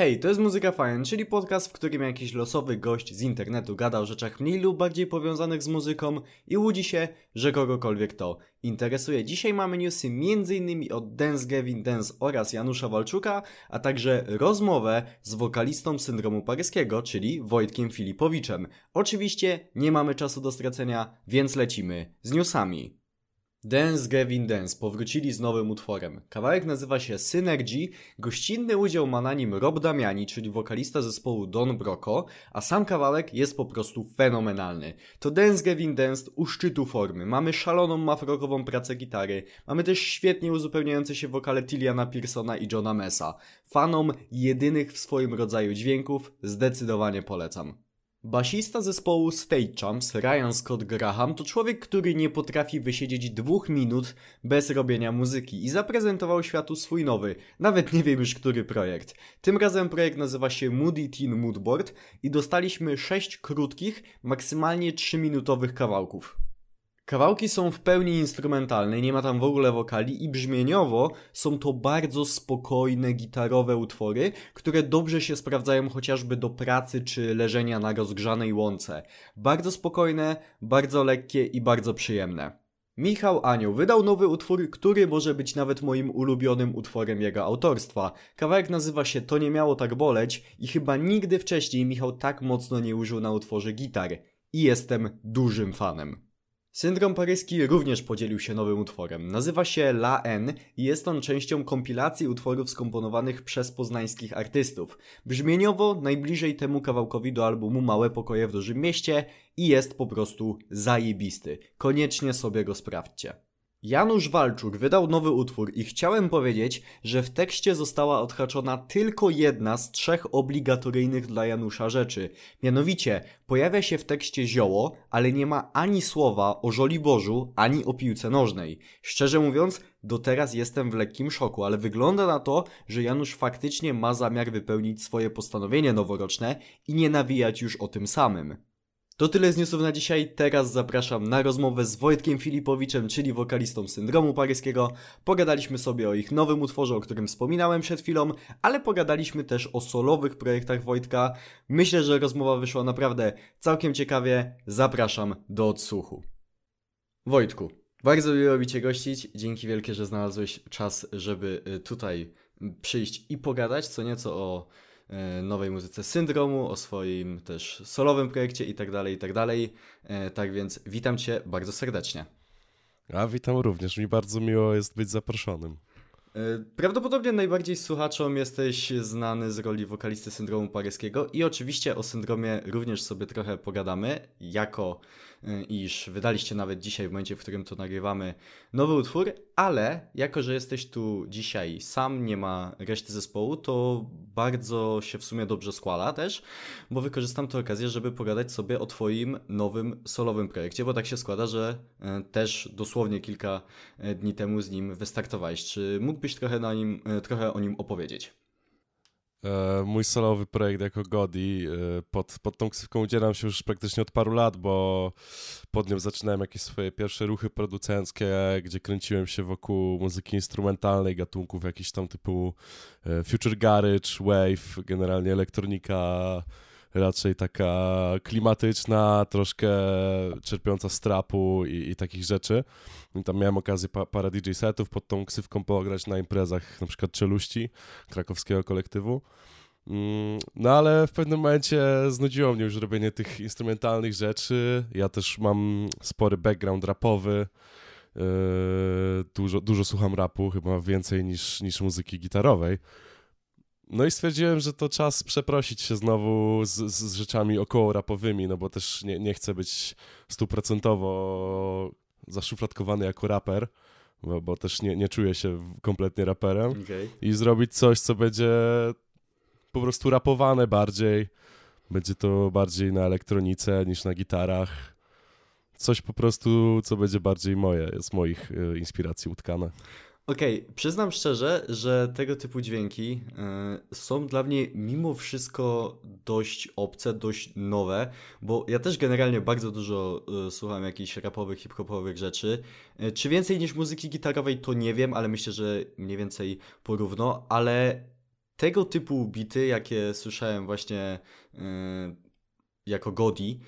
Hej, to jest Muzyka Fajna, czyli podcast, w którym jakiś losowy gość z internetu gada o rzeczach mniej lub bardziej powiązanych z muzyką i łudzi się, że kogokolwiek to interesuje. Dzisiaj mamy newsy m.in. od Dance Gavin Dance oraz Janusza Walczuka, a także rozmowę z wokalistą syndromu paryskiego, czyli Wojtkiem Filipowiczem. Oczywiście nie mamy czasu do stracenia, więc lecimy z newsami. Dance Gavin Dance powrócili z nowym utworem. Kawałek nazywa się Synergy, gościnny udział ma na nim Rob Damiani, czyli wokalista zespołu Don Broco, a sam kawałek jest po prostu fenomenalny. To Dance Gavin Dance u szczytu formy. Mamy szaloną mafrokową pracę gitary, mamy też świetnie uzupełniające się wokale Tiliana Pearsona i Johna Messa. Fanom jedynych w swoim rodzaju dźwięków zdecydowanie polecam. Basista zespołu State Champs, Ryan Scott Graham, to człowiek, który nie potrafi wysiedzieć dwóch minut bez robienia muzyki i zaprezentował światu swój nowy, nawet nie wiem już który projekt. Tym razem projekt nazywa się Moody Teen Moodboard i dostaliśmy sześć krótkich, maksymalnie 3-minutowych kawałków. Kawałki są w pełni instrumentalne, nie ma tam w ogóle wokali i brzmieniowo są to bardzo spokojne, gitarowe utwory, które dobrze się sprawdzają chociażby do pracy czy leżenia na rozgrzanej łące. Bardzo spokojne, bardzo lekkie i bardzo przyjemne. Michał Anioł wydał nowy utwór, który może być nawet moim ulubionym utworem jego autorstwa. Kawałek nazywa się To nie miało tak boleć i chyba nigdy wcześniej Michał tak mocno nie użył na utworze gitary. I jestem dużym fanem. Syndrom paryski również podzielił się nowym utworem. Nazywa się La N i jest on częścią kompilacji utworów skomponowanych przez poznańskich artystów. Brzmieniowo najbliżej temu kawałkowi do albumu Małe Pokoje w Dużym Mieście i jest po prostu zajebisty. Koniecznie sobie go sprawdźcie. Janusz Walczuk wydał nowy utwór i chciałem powiedzieć, że w tekście została odhaczona tylko jedna z trzech obligatoryjnych dla Janusza rzeczy. Mianowicie, pojawia się w tekście zioło, ale nie ma ani słowa o Żoliborzu, ani o piłce nożnej. Szczerze mówiąc, do teraz jestem w lekkim szoku, ale wygląda na to, że Janusz faktycznie ma zamiar wypełnić swoje postanowienie noworoczne i nie nawijać już o tym samym. To tyle z newsów na dzisiaj. Teraz zapraszam na rozmowę z Wojtkiem Filipowiczem, czyli wokalistą syndromu paryskiego. Pogadaliśmy sobie o ich nowym utworze, o którym wspominałem przed chwilą, ale pogadaliśmy też o solowych projektach Wojtka. Myślę, że rozmowa wyszła naprawdę całkiem ciekawie. Zapraszam do odsłuchu. Wojtku, bardzo miło mi Cię gościć. Dzięki wielkie, że znalazłeś czas, żeby y, tutaj przyjść i pogadać co nieco o nowej muzyce Syndromu, o swoim też solowym projekcie i tak dalej, i tak. E, tak więc witam Cię bardzo serdecznie. A witam również, mi bardzo miło jest być zaproszonym. E, prawdopodobnie najbardziej słuchaczom jesteś znany z roli wokalisty syndromu paryskiego i oczywiście o syndromie również sobie trochę pogadamy, jako Y, iż wydaliście nawet dzisiaj, w momencie, w którym to nagrywamy, nowy utwór, ale jako, że jesteś tu dzisiaj sam, nie ma reszty zespołu, to bardzo się w sumie dobrze składa też, bo wykorzystam tę okazję, żeby pogadać sobie o Twoim nowym solowym projekcie, bo tak się składa, że y, też dosłownie kilka dni temu z nim wystartowałeś. Czy mógłbyś trochę, na nim, trochę o nim opowiedzieć? E, mój solowy projekt jako Godi. E, pod, pod tą ksywką udzielam się już praktycznie od paru lat, bo pod nią zaczynałem jakieś swoje pierwsze ruchy producenckie, gdzie kręciłem się wokół muzyki instrumentalnej, gatunków jakichś tam typu e, Future Garage, Wave, generalnie elektronika raczej taka klimatyczna, troszkę czerpiąca z trapu i, i takich rzeczy. I tam miałem okazję pa, parę DJ setów pod tą ksywką pograć na imprezach, na przykład Czeluści, krakowskiego kolektywu. Mm, no ale w pewnym momencie znudziło mnie już robienie tych instrumentalnych rzeczy. Ja też mam spory background rapowy. Yy, dużo, dużo słucham rapu, chyba więcej niż, niż muzyki gitarowej. No i stwierdziłem, że to czas przeprosić się znowu z, z rzeczami około rapowymi, no bo też nie, nie chcę być stuprocentowo zaszufladkowany jako raper, bo, bo też nie, nie czuję się kompletnie raperem. Okay. I zrobić coś, co będzie po prostu rapowane bardziej. Będzie to bardziej na elektronice niż na gitarach. Coś po prostu, co będzie bardziej moje, z moich y, inspiracji utkane. Okej, okay, przyznam szczerze, że tego typu dźwięki y, są dla mnie mimo wszystko dość obce, dość nowe, bo ja też generalnie bardzo dużo y, słucham jakichś rapowych, hip-hopowych rzeczy. Y, czy więcej niż muzyki gitarowej to nie wiem, ale myślę, że mniej więcej porówno, ale tego typu bity, jakie słyszałem właśnie jako Godi,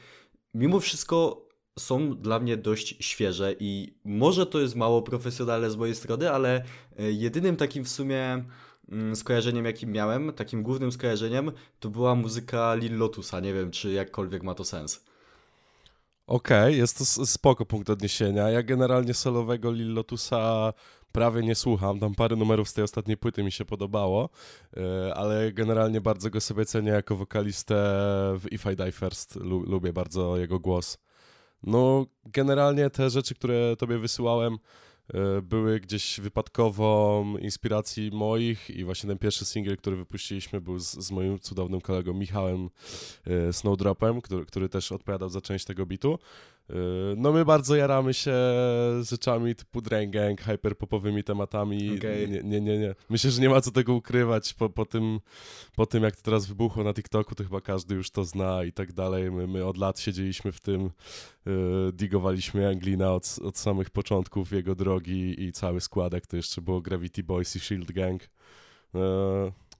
mimo wszystko są dla mnie dość świeże i może to jest mało profesjonalne z mojej strony, ale e, jedynym takim w sumie mm, skojarzeniem, jakim miałem, takim głównym skojarzeniem, to była muzyka Lil Lotusa. Nie wiem, czy jakkolwiek ma to sens. Okej, okay, jest to spoko punkt odniesienia. Ja generalnie solowego Lil Lotusa prawie nie słucham. Tam parę numerów z tej ostatniej płyty mi się podobało, e, ale generalnie bardzo go sobie cenię jako wokalistę w If I Die First. Lubię bardzo jego głos. No, generalnie te rzeczy, które tobie wysyłałem, e, były gdzieś wypadkową inspiracji moich i właśnie ten pierwszy singiel, który wypuściliśmy był z, z moim cudownym kolegą Michałem e, Snowdropem, który, który też odpowiadał za część tego bitu. Yy, no my bardzo jaramy się rzeczami typu Drain Gang, hyperpopowymi tematami. Okay. Nie, nie, nie, nie. Myślę, że nie ma co tego ukrywać po, po, tym, po tym, jak to teraz wybuchło na TikToku, to chyba każdy już to zna i tak dalej. My, my od lat siedzieliśmy w tym, yy, digowaliśmy Anglina od, od samych początków jego drogi i cały składek, to jeszcze było Gravity Boys i Shield Gang. Yy,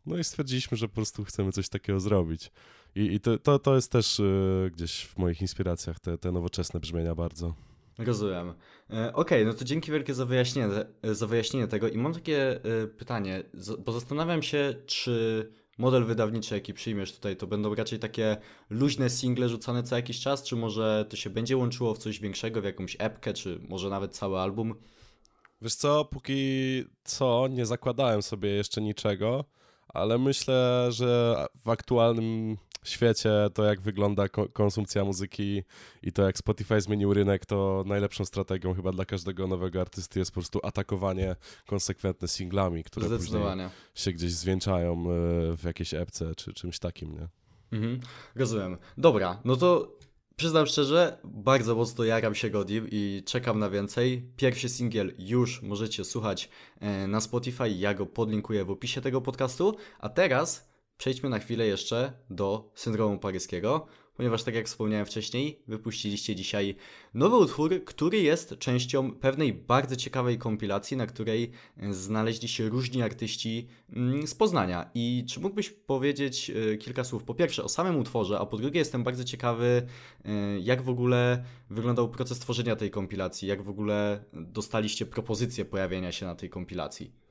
no i stwierdziliśmy, że po prostu chcemy coś takiego zrobić. I, i to, to, to jest też y, gdzieś w moich inspiracjach, te, te nowoczesne brzmienia bardzo. Rozumiem. E, Okej, okay, no to dzięki wielkie za wyjaśnienie, za wyjaśnienie tego i mam takie y, pytanie, bo zastanawiam się, czy model wydawniczy, jaki przyjmiesz tutaj, to będą raczej takie luźne single rzucane co jakiś czas, czy może to się będzie łączyło w coś większego, w jakąś epkę, czy może nawet cały album? Wiesz co, póki co nie zakładałem sobie jeszcze niczego, ale myślę, że w aktualnym świecie, to jak wygląda ko konsumpcja muzyki i to jak Spotify zmienił rynek, to najlepszą strategią chyba dla każdego nowego artysty jest po prostu atakowanie konsekwentne singlami, które później się gdzieś zwieńczają e, w jakiejś epce czy czymś takim, nie? Mhm, rozumiem. Dobra, no to Przyznam szczerze, bardzo mocno jaram się Godim i czekam na więcej. Pierwszy singiel już możecie słuchać e, na Spotify, ja go podlinkuję w opisie tego podcastu. A teraz przejdźmy na chwilę jeszcze do syndromu paryskiego, ponieważ tak jak wspomniałem wcześniej, wypuściliście dzisiaj nowy utwór, który jest częścią pewnej bardzo ciekawej kompilacji, na której znaleźli się różni artyści mm, z Poznania. I czy mógłbyś powiedzieć e, kilka słów po pierwsze o samym utworze, a po drugie jestem bardzo ciekawy, e, jak w ogóle wyglądał proces tworzenia tej kompilacji, jak w ogóle dostaliście propozycję pojawienia się na tej kompilacji.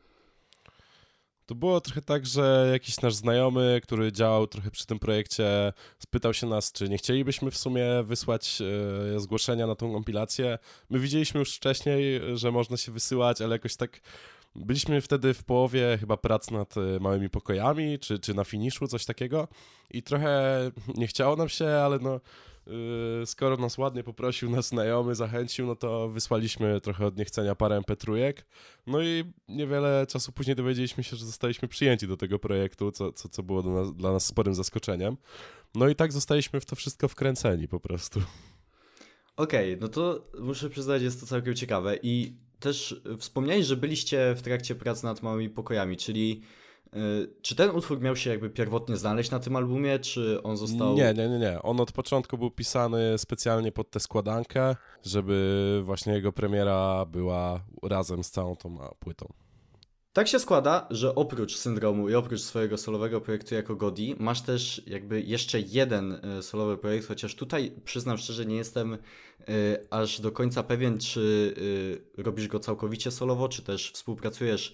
To było trochę tak, że jakiś nasz znajomy, który działał trochę przy tym projekcie, spytał się nas, czy nie chcielibyśmy w sumie wysłać e, zgłoszenia na tą kompilację. My widzieliśmy już wcześniej, że można się wysyłać, ale jakoś tak byliśmy wtedy w połowie chyba prac nad e, małymi pokojami, czy, czy na finiszu, coś takiego i trochę nie chciało nam się, ale no skoro nas ładnie poprosił nas znajomy, zachęcił, no to wysłaliśmy trochę od niechcenia parę mp No i niewiele czasu później dowiedzieliśmy się, że zostaliśmy przyjęci do tego projektu, co, co, co było nas, dla nas sporym zaskoczeniem. No i tak zostaliśmy w to wszystko wkręceni po prostu. Okej, okay, no to muszę przyznać, jest to całkiem ciekawe i też wspomniałeś, że byliście w trakcie prac nad małymi pokojami, czyli czy ten utwór miał się jakby pierwotnie znaleźć na tym albumie, czy on został... Nie, nie, nie, nie. On od początku był pisany specjalnie pod tę składankę, żeby właśnie jego premiera była razem z całą tą płytą. Tak się składa, że oprócz syndromu i oprócz swojego solowego projektu jako Godi, masz też jakby jeszcze jeden e, solowy projekt, chociaż tutaj przyznam szczerze, nie jestem e, aż do końca pewien, czy e, robisz go całkowicie solowo, czy też współpracujesz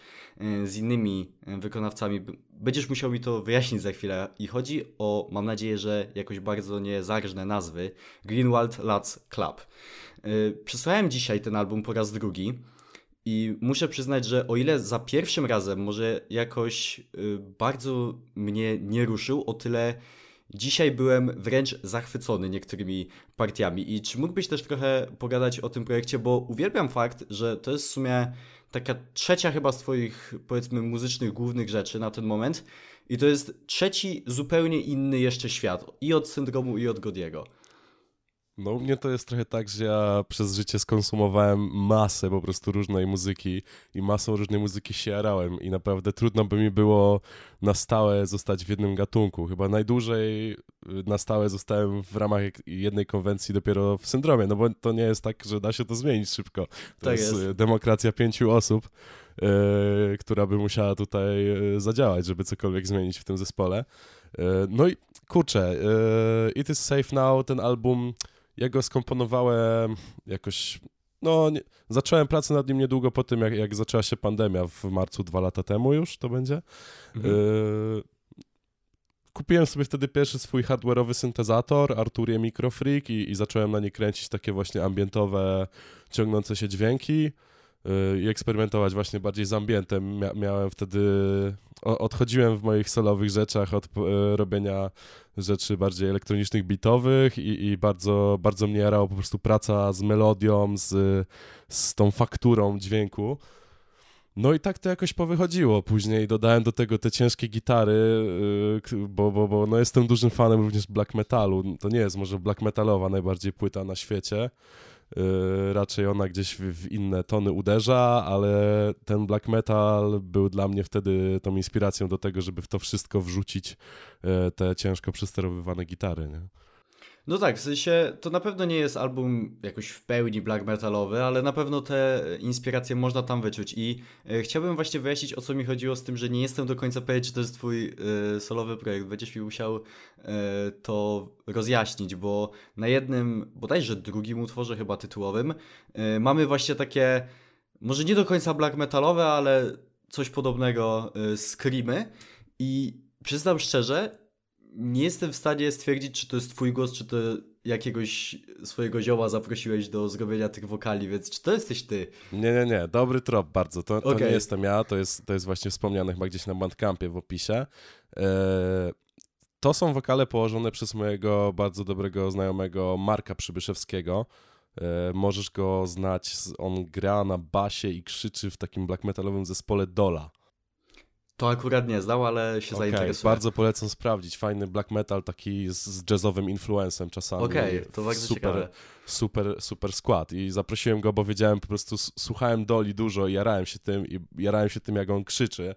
z innymi wykonawcami. Będziesz musiał mi to wyjaśnić za chwilę. I chodzi o, mam nadzieję, że jakoś bardzo niezarżne nazwy, Greenwald Lads Club. Przesłałem dzisiaj ten album po raz drugi. I muszę przyznać, że o ile za pierwszym razem może jakoś y, bardzo mnie nie ruszył, o tyle dzisiaj byłem wręcz zachwycony niektórymi partiami. I czy mógłbyś też trochę pogadać o tym projekcie, bo uwielbiam fakt, że to jest w sumie taka trzecia chyba z Twoich, powiedzmy, muzycznych głównych rzeczy na ten moment. I to jest trzeci, zupełnie inny jeszcze świat. I od syndromu, i od Godiego. No u mnie to jest trochę tak, że ja przez życie skonsumowałem masę po prostu różnej muzyki i masą różnej muzyki się jarałem i naprawdę trudno by mi było na stałe zostać w jednym gatunku. Chyba najdłużej y, na stałe zostałem w ramach jednej konwencji dopiero w syndromie, no bo to nie jest tak, że da się to zmienić szybko. To tak jest, jest demokracja pięciu osób. Yy, która by musiała tutaj zadziałać, żeby cokolwiek zmienić w tym zespole. Yy, no i kurczę, yy, It is Safe Now, ten album, ja go skomponowałem jakoś no, nie, zacząłem pracę nad nim niedługo po tym, jak, jak zaczęła się pandemia w marcu dwa lata temu już, to będzie. Mhm. Kupiłem sobie wtedy pierwszy swój hardware'owy syntezator, Arturie Microfreak i, i zacząłem na nie kręcić takie właśnie ambientowe, ciągnące się dźwięki i eksperymentować właśnie bardziej z ambientem. Mia miałem wtedy, odchodziłem w moich solowych rzeczach od y robienia rzeczy bardziej elektronicznych, bitowych i, i, bardzo, bardzo mnie jarało po prostu praca z melodią, z, z tą fakturą dźwięku. No i tak to jakoś powychodziło. Później dodałem do tego te ciężkie gitary, y, bo, bo, bo no jestem dużym fanem również black metalu. To nie jest może black metalowa najbardziej płyta na świecie. Y, raczej ona gdzieś w, inne tony uderza, ale ten black metal był dla mnie wtedy tą inspiracją do tego, żeby w to wszystko wrzucić y, te ciężko przesterowywane gitary. Nie? No tak, w sensie to na pewno nie jest album jakoś w pełni black metalowy, ale na pewno te inspiracje można tam wyczuć i e, chciałbym właśnie wyjaśnić o co mi chodziło z tym, że nie jestem do końca pewien, czy to jest twój e, solowy projekt. Będziesz mi musiał e, to rozjaśnić, bo na jednym, bodajże drugim utworze chyba tytułowym, e, mamy właśnie takie, może nie do końca black metalowe, ale coś podobnego e, screamy i przyznam szczerze, nie jestem w stanie stwierdzić, czy to jest twój głos, czy to jakiegoś swojego zioła zaprosiłeś do zrobienia tych wokali, więc czy to jesteś ty? Nie, nie, nie, dobry trop bardzo, to, to okay. nie jestem ja, to jest, to jest właśnie wspomniane chyba gdzieś na Bandcampie w opisie. Eee, to są wokale położone przez mojego bardzo dobrego znajomego Marka Przybyszewskiego. Eee, możesz go znać, on gra na basie i krzyczy w takim black metalowym zespole Dola. To akurat nie znał, ale się okay, zainteresuję. Bardzo polecam sprawdzić. Fajny black metal taki z, z jazzowym influencem czasami. Okej, okay, to bardzo super, ciekawe. Super, super skład. I zaprosiłem go, bo wiedziałem, po prostu słuchałem Doli dużo i jarałem się tym, i jarałem się tym, jak on krzyczy.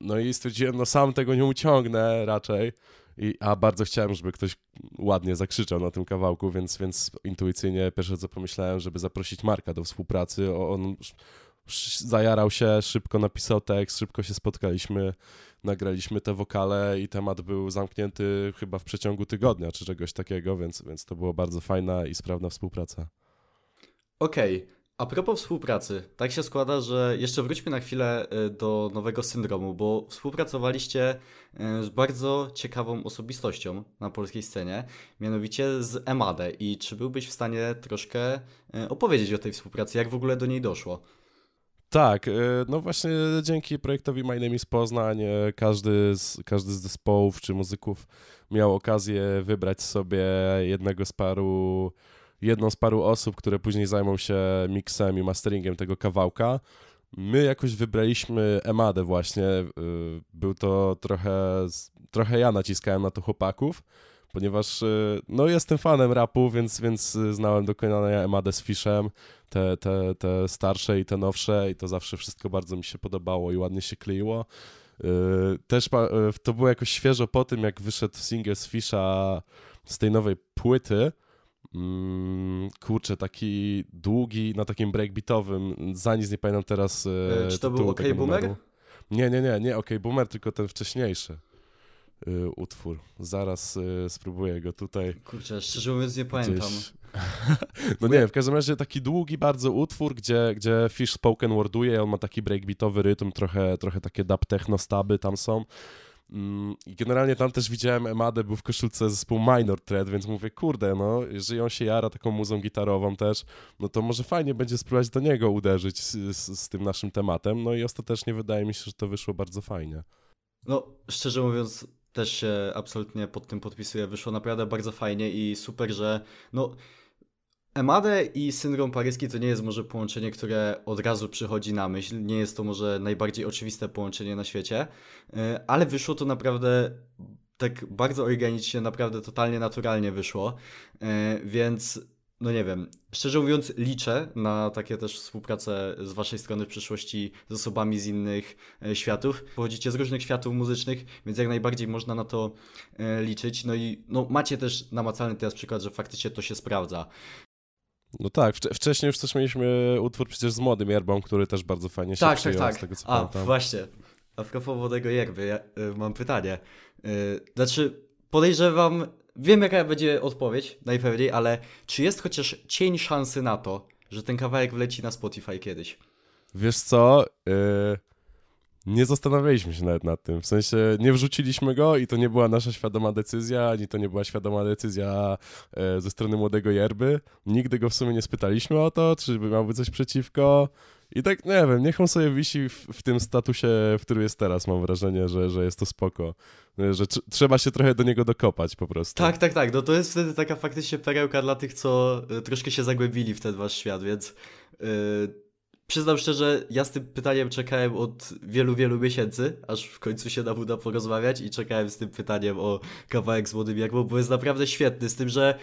No i stwierdziłem, no sam tego nie uciągnę raczej. I, a bardzo chciałem, żeby ktoś ładnie zakrzyczał na tym kawałku, więc, więc intuicyjnie pierwsze co pomyślałem, żeby zaprosić Marka do współpracy. On zajarał się, szybko napisał tekst, szybko się spotkaliśmy, nagraliśmy te wokale i temat był zamknięty chyba w przeciągu tygodnia czy czegoś takiego, więc, więc to było bardzo fajna i sprawna współpraca. Okej, okay. A propos współpracy, tak się składa, że jeszcze wróćmy na chwilę e, do nowego syndromu, bo współpracowaliście e, z bardzo ciekawą osobistością na polskiej scenie, mianowicie z Emadę. I czy byłbyś w stanie troszkę e, opowiedzieć o tej współpracy, jak w ogóle do niej doszło? Tak, e, no właśnie dzięki projektowi My Name is Poznań e, każdy z, każdy z zespołów czy muzyków miał okazję wybrać sobie jednego z paru, jedną z paru osób, które później zajmą się miksem i masteringiem tego kawałka. My jakoś wybraliśmy Emadę właśnie, e, był to trochę, trochę ja naciskałem na to chłopaków, ponieważ y, no jestem fanem rapu, więc, więc y, znałem dokonania Emadę z Fishem, te, te, te starsze i te nowsze i to zawsze wszystko bardzo mi się podobało i ładnie się kleiło. Y, też to było jakoś świeżo po tym, jak wyszedł single z Fisha z tej nowej płyty, mm, kurczę, taki długi, na takim breakbeatowym, za nic nie pamiętam teraz e, Czy to był OK Boomer? Nie, nie, nie, nie OK Boomer, tylko ten wcześniejszy y, utwór. Zaraz y, spróbuję go tutaj. Kurczę, szczerze mówiąc nie pamiętam. no nie, w każdym razie taki długi bardzo utwór, gdzie, gdzie Fish spoken worduje, on ma taki breakbeatowy rytm, trochę, trochę takie dub techno staby tam są. Mm, I generalnie tam też widziałem Emadę, był w koszulce zespół Minor Threat, więc mówię, kurde, no, jeżeli on się jara taką muzą gitarową też, no to może fajnie będzie spróbować do niego uderzyć z, z, z tym naszym tematem. No i ostatecznie wydaje mi się, że to wyszło bardzo fajnie. No, szczerze mówiąc, też się absolutnie pod tym podpisuję. Wyszło naprawdę bardzo fajnie i super, że no. Emade i syndrom paryski to nie jest może połączenie, które od razu przychodzi na myśl. Nie jest to może najbardziej oczywiste połączenie na świecie, e, ale wyszło to naprawdę tak bardzo organicznie, naprawdę totalnie naturalnie wyszło. E, więc no nie wiem, szczerze mówiąc liczę na takie też współpracę z waszej strony w przyszłości z osobami z innych e, światów. Pochodzicie z różnych światów muzycznych, więc jak najbardziej można na to e, liczyć. No i no, macie też namacalny teraz przykład, że faktycznie to się sprawdza. No tak, wcze- wcześniej już też mieliśmy utwór przecież z Młodym Jerbą, który też bardzo fajnie się Tak, tak, przyjął, tak. z tego co A, pamiętam. właśnie. A propos Młodego Jerby, ja y, mam pytanie. Y, znaczy, podejrzewam, wiem jaka będzie odpowiedź, najpewniej, ale czy jest chociaż cień szansy na to, że ten kawałek wleci na Spotify kiedyś? Wiesz co, yy, nie zastanawialiśmy się nawet nad tym, w sensie nie wrzuciliśmy go i to nie była nasza świadoma decyzja, ani to nie była świadoma decyzja e, ze strony Młodego Jerby. Nigdy go w sumie nie spytaliśmy o to, czy by miałby coś przeciwko. I tak, nie wiem, niech on sobie wisi w, w tym statusie, w którym jest teraz, mam wrażenie, że, że jest to spoko. Że tr- trzeba się trochę do niego dokopać po prostu. Tak, tak, tak. No to jest wtedy taka faktycznie perełka dla tych, co y, troszkę się zagłębili w ten wasz świat, więc y, przyznam szczerze, ja z tym pytaniem czekałem od wielu, wielu miesięcy, aż w końcu się nam uda porozmawiać i czekałem z tym pytaniem o kawałek z Młodym Jakbą, bo jest naprawdę świetny, z tym, że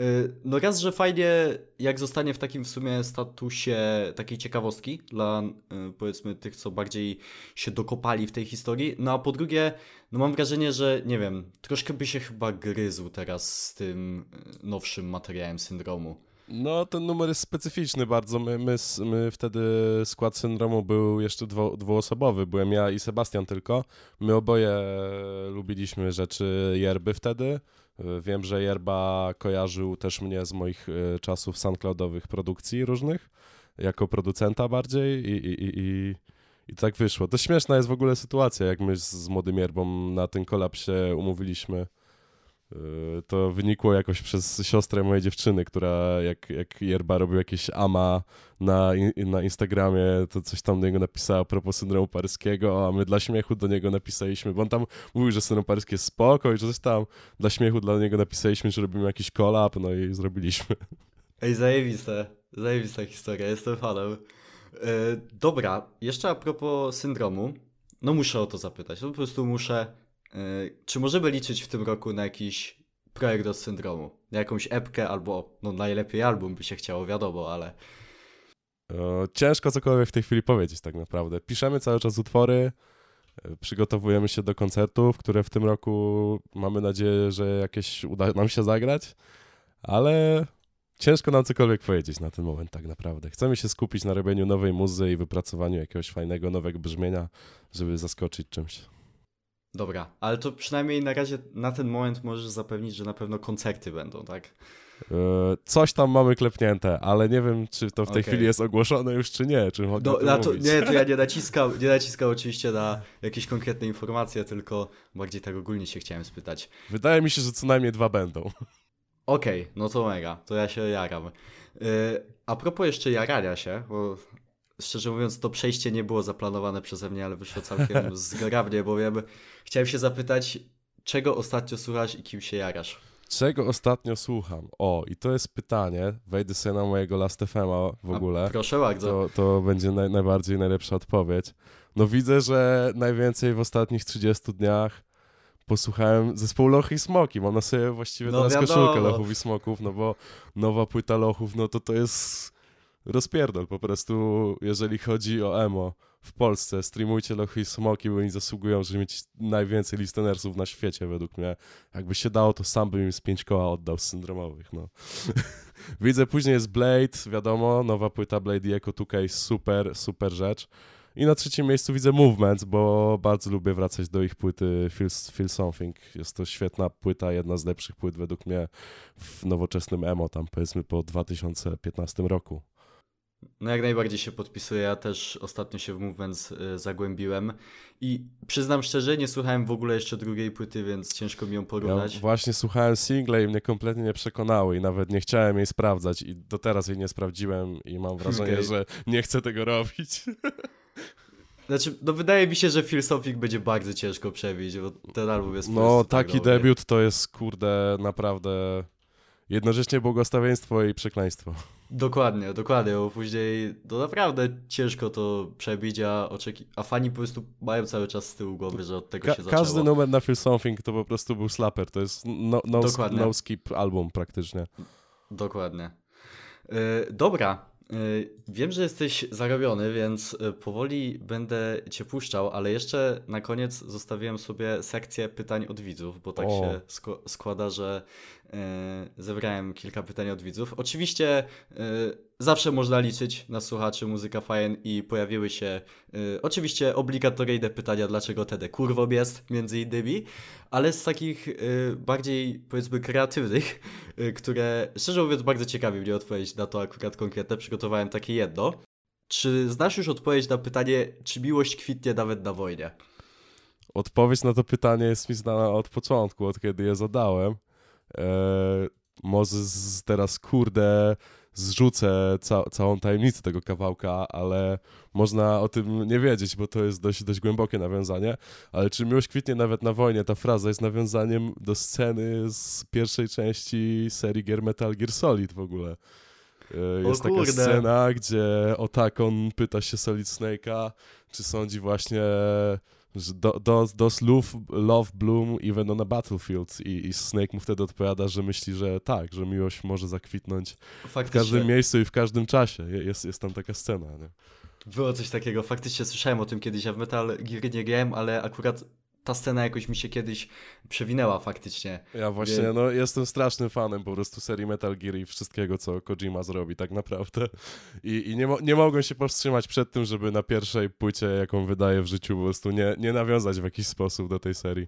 y, no raz, że fajnie jak zostanie w takim w sumie statusie takiej ciekawostki dla y, powiedzmy tych, co bardziej się dokopali w tej historii, no a po drugie no mam wrażenie, że nie wiem, troszkę by się chyba gryzł teraz z tym y, nowszym materiałem syndromu. No, ten numer jest specyficzny bardzo. My, my, my wtedy skład syndromu był jeszcze dwu, dwuosobowy. Byłem ja i Sebastian tylko. My oboje lubiliśmy rzeczy Jerby wtedy. Wiem, że Jerba kojarzył też mnie z moich e, czasów SoundCloudowych produkcji różnych, jako producenta bardziej i, i, i, i, i tak wyszło. To śmieszna jest w ogóle sytuacja, jak my z, z młodym Jerbą na ten kolab się umówiliśmy. Yy, To wynikło jakoś przez siostrę mojej dziewczyny, która jak, jak Jerba robił jakieś ama na, na Instagramie, to coś tam do niego napisała a propos syndromu paryskiego, a my dla śmiechu do niego napisaliśmy, bo on tam mówił, że syndrom paryski jest spoko i że coś tam dla śmiechu dla niego napisaliśmy, że robimy jakiś collab, no i zrobiliśmy. Ej, zajebiste, zajebista historia, jestem fanem. Y, dobra, jeszcze a propos syndromu, no muszę o to zapytać, no po prostu muszę, czy możemy liczyć w tym roku na jakiś projekt od syndromu? Na jakąś epkę albo, no najlepiej album by się chciało, wiadomo, ale... Ciężko cokolwiek w tej chwili powiedzieć tak naprawdę. Piszemy cały czas utwory, e, przygotowujemy się do koncertów, które w tym roku mamy nadzieję, że jakieś uda nam się zagrać, ale ciężko nam cokolwiek powiedzieć na ten moment tak naprawdę. Chcemy się skupić na robieniu nowej muzy i wypracowaniu jakiegoś fajnego, nowego brzmienia, żeby zaskoczyć czymś. Dobra, ale to przynajmniej na razie na ten moment możesz zapewnić, że na pewno koncerty będą, tak? E, Coś tam mamy klepnięte, ale nie wiem, czy to w tej Okej. chwili jest ogłoszone już, czy nie, czy mogę No, o tym na to, nie, to ja nie naciskam, nie naciskam oczywiście na jakieś konkretne informacje, tylko bardziej tak ogólnie się chciałem spytać. Wydaje mi się, że co najmniej dwa będą. Okej, no to mega, to ja się jaram. Yy, a propos jeszcze jarania się, bo szczerze mówiąc to przejście nie było zaplanowane przeze mnie, ale wyszło całkiem zgrabnie, bowiem chciałem się zapytać, czego ostatnio słuchasz i kim się jarasz? Czego ostatnio słucham? O, i to jest pytanie. Wejdę sobie na mojego Last FM'a w A, ogóle. proszę bardzo. To, to będzie naj, najbardziej najlepsza odpowiedź. No widzę, że najwięcej w ostatnich 30 dniach posłuchałem zespołu Lochy i Smoki. Mam na sobie właściwie No teraz wiadomo. koszulkę Lochów i Smoków, no bo nowa płyta Lochów, no to to jest rozpierdol po prostu, jeżeli chodzi o emo w Polsce. Streamujcie Lochy i Smoki, bo oni zasługują, żeby mieć najwięcej listenersów na świecie według mnie. Jakby się dało, to sam bym im z pięć koła oddał z syndromowych, no. Widzę, później jest Blade, wiadomo, nowa płyta Blade i Echo 2K, super, super rzecz. I na trzecim miejscu widzę Movements, bo bardzo lubię wracać do ich płyty Feel, Feel Something. Jest to świetna płyta, jedna z lepszych płyt według mnie w nowoczesnym emo, tam powiedzmy po 2015 roku. No jak najbardziej się podpisuję, ja też ostatnio się w Movements y, zagłębiłem i przyznam szczerze, nie słuchałem w ogóle jeszcze drugiej płyty, więc ciężko mi ją Ja porównać. właśnie słuchałem single i mnie kompletnie nie przekonały i nawet nie chciałem jej sprawdzać i do teraz jej nie sprawdziłem i mam wrażenie, Okej. że nie chcę tego robić. Znaczy, no wydaje mi się, że Something będzie bardzo ciężko przebić, bo ten album jest No, tak taki dobry. debiut to jest, kurde, naprawdę jednocześnie błogosławieństwo i przekleństwo. Dokładnie, dokładnie, bo później no naprawdę ciężko to przebić, a, oczeki- a fani po prostu mają cały czas z tyłu głowy, że od tego Ka- się zaczęło. każdy numer na Feel Something to po prostu był slapper, to jest no, no, Dokładnie. no skip album praktycznie. Dokładnie. Yy, dobra, Wiem, że jesteś zarobiony, więc powoli będę cię puszczał, ale jeszcze na koniec zostawiłem sobie sekcję pytań od widzów, bo tak o. się składa, że zebrałem kilka pytań od widzów. Oczywiście zawsze można liczyć na słuchaczy Muzyka Fajn i pojawiły się y, oczywiście obligatoryjne pytania, dlaczego TD kurwo jest, między innymi, ale z takich bardziej powiedzmy kreatywnych, które szczerze mówiąc bardzo ciekawi mnie odpowiedzieć na to akurat konkretne, przygotowałem takie jedno. Czy znasz już odpowiedź na pytanie, czy miłość kwitnie nawet na wojnie? Odpowiedź na to pytanie jest mi znana od początku, od kiedy je zadałem. Eee, może z, teraz kurde zrzucę ca całą tajemnicę tego kawałka, ale można o tym nie wiedzieć, bo to jest dość, dość głębokie nawiązanie. Ale czy miłość kwitnie nawet na wojnie? Ta fraza jest nawiązaniem do sceny z pierwszej części serii Gear Metal Gear Solid w ogóle. E, jest taka scena, gdzie Otakon pyta się Solid Snake'a, czy sądzi właśnie do, do, love, love bloom even on a battlefield I, i Snake mu wtedy odpowiada, że myśli, że tak, że miłość może zakwitnąć Faktycznie. w każdym miejscu i w każdym czasie. Jest, jest tam taka scena, nie? Było coś takiego, faktycznie słyszałem o tym kiedyś, ja w Metal Gear nie grałem, ale akurat ta scena jakoś mi się kiedyś przewinęła faktycznie. Ja właśnie, Wie... no jestem strasznym fanem po prostu serii Metal Gear i wszystkiego, co Kojima zrobi tak naprawdę. I, i nie, mo nie mogłem się powstrzymać przed tym, żeby na pierwszej płycie, jaką wydaje w życiu, po prostu nie, nie nawiązać w jakiś sposób do tej serii.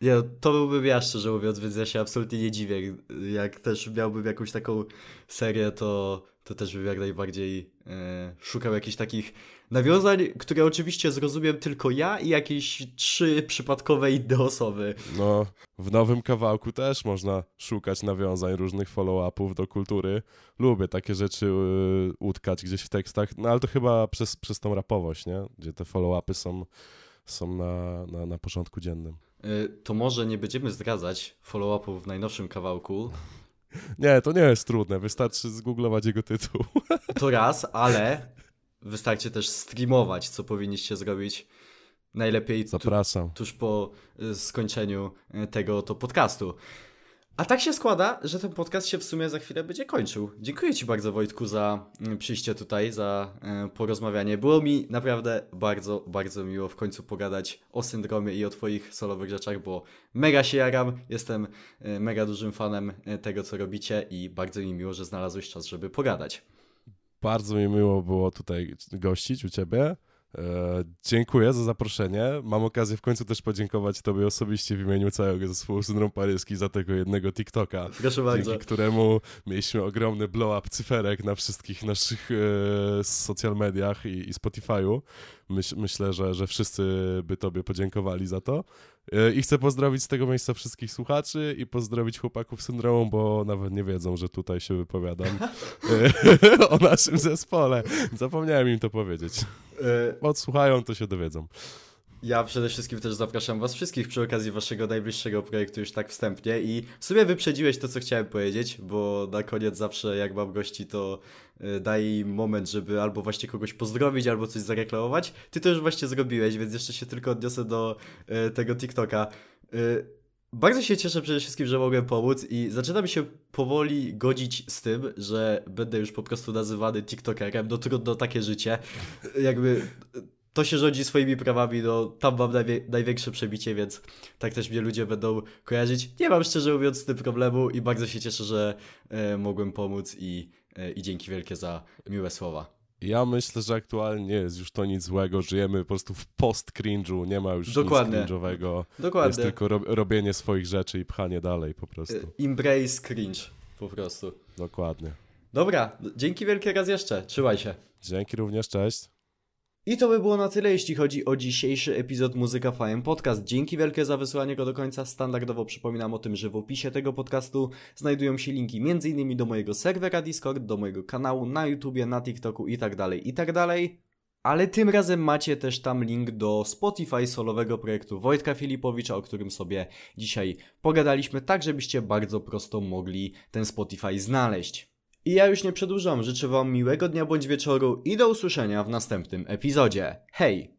Nie, to byłbym ja szczerze mówiąc, więc ja się absolutnie nie dziwię. Jak też miałbym jakąś taką serię, to, to też bym jak najbardziej e, szukał jakichś takich nawiązań, które oczywiście zrozumiem tylko ja i jakieś trzy przypadkowe inne osoby. No, w nowym kawałku też można szukać nawiązań, różnych follow-upów do kultury. Lubię takie rzeczy yy, utkać gdzieś w tekstach, no ale to chyba przez, przez tą rapowość, nie? Gdzie te follow-upy są, są na, na, na porządku dziennym. Yy, to może nie będziemy zdradzać follow-upów w najnowszym kawałku, nie, to nie jest trudne, wystarczy zgooglować jego tytuł. To raz, ale wystarczy też streamować, co powinniście zrobić najlepiej Zapraszam. Tu, tuż po y, skończeniu tego to podcastu. A tak się składa, że ten podcast się w sumie za chwilę będzie kończył. Dziękuję Ci bardzo, Wojtku, za y, przyjście tutaj, za porozmawianie. Było mi naprawdę bardzo, bardzo miło w końcu pogadać o syndromie i o Twoich solowych rzeczach, bo mega się jaram, jestem mega dużym fanem tego, co robicie i bardzo mi miło, że znalazłeś czas, żeby pogadać. Bardzo mi miło było tutaj gościć u Ciebie. E, dziękuję za zaproszenie. Mam okazję w końcu też podziękować Tobie osobiście w imieniu całego zespołu Syndrom Paryski za tego jednego TikToka. Proszę bardzo. Dzięki któremu mieliśmy ogromny blow-up cyferek na wszystkich naszych e, social mediach i, i Spotify'u. Myś, myślę, że, że wszyscy by Tobie podziękowali za to. E, I chcę pozdrowić z tego miejsca wszystkich słuchaczy i pozdrowić chłopaków syndromu, bo nawet nie wiedzą, że tutaj się wypowiadam e, o naszym zespole. Zapomniałem im to powiedzieć. E, Odsłuchają, to się dowiedzą. Ja przede wszystkim też zapraszam was wszystkich przy okazji waszego najbliższego projektu już tak wstępnie i w sumie wyprzedziłeś to, co chciałem powiedzieć, bo na koniec zawsze jak mam gości, to y, daj im moment, żeby albo właśnie kogoś pozdrowić, albo coś zareklamować. Ty to już właśnie zrobiłeś, więc jeszcze się tylko odniosę do y, tego TikToka. Y, bardzo się cieszę przede wszystkim, że mogłem pomóc i zaczynam się powoli godzić z tym, że będę już po prostu nazywany TikTokerem. No trudno takie życie. Jakby to się rządzi swoimi prawami, no tam mam największe przebicie, więc tak też mnie ludzie będą kojarzyć. Nie mam szczerze mówiąc z tym problemu i bardzo się cieszę, że e, mogłem pomóc i, e, i dzięki wielkie za miłe słowa. Ja myślę, że aktualnie nie jest już to nic złego, żyjemy po prostu w post-cringe'u, nie ma już Dokładnie. nic cringe'owego. Dokładnie. Jest tylko ro robienie swoich rzeczy i pchanie dalej po prostu. E, embrace cringe po prostu. Dokładnie. Dobra, dzięki wielkie raz jeszcze, trzymaj się. Dzięki również, cześć. I to by było na tyle, jeśli chodzi o dzisiejszy epizod Muzyka Fajem Podcast. Dzięki wielkie za wysłanie go do końca. Standardowo przypominam o tym, że w opisie tego podcastu znajdują się linki m.in. do mojego serwera Discord, do mojego kanału na YouTubie, na TikToku itd., tak itd. Tak Ale tym razem macie też tam link do Spotify solowego projektu Wojtka Filipowicza, o którym sobie dzisiaj pogadaliśmy, tak żebyście bardzo prosto mogli ten Spotify znaleźć. I ja już nie przedłużam, życzę Wam miłego dnia bądź wieczoru i do usłyszenia w następnym epizodzie. Hej!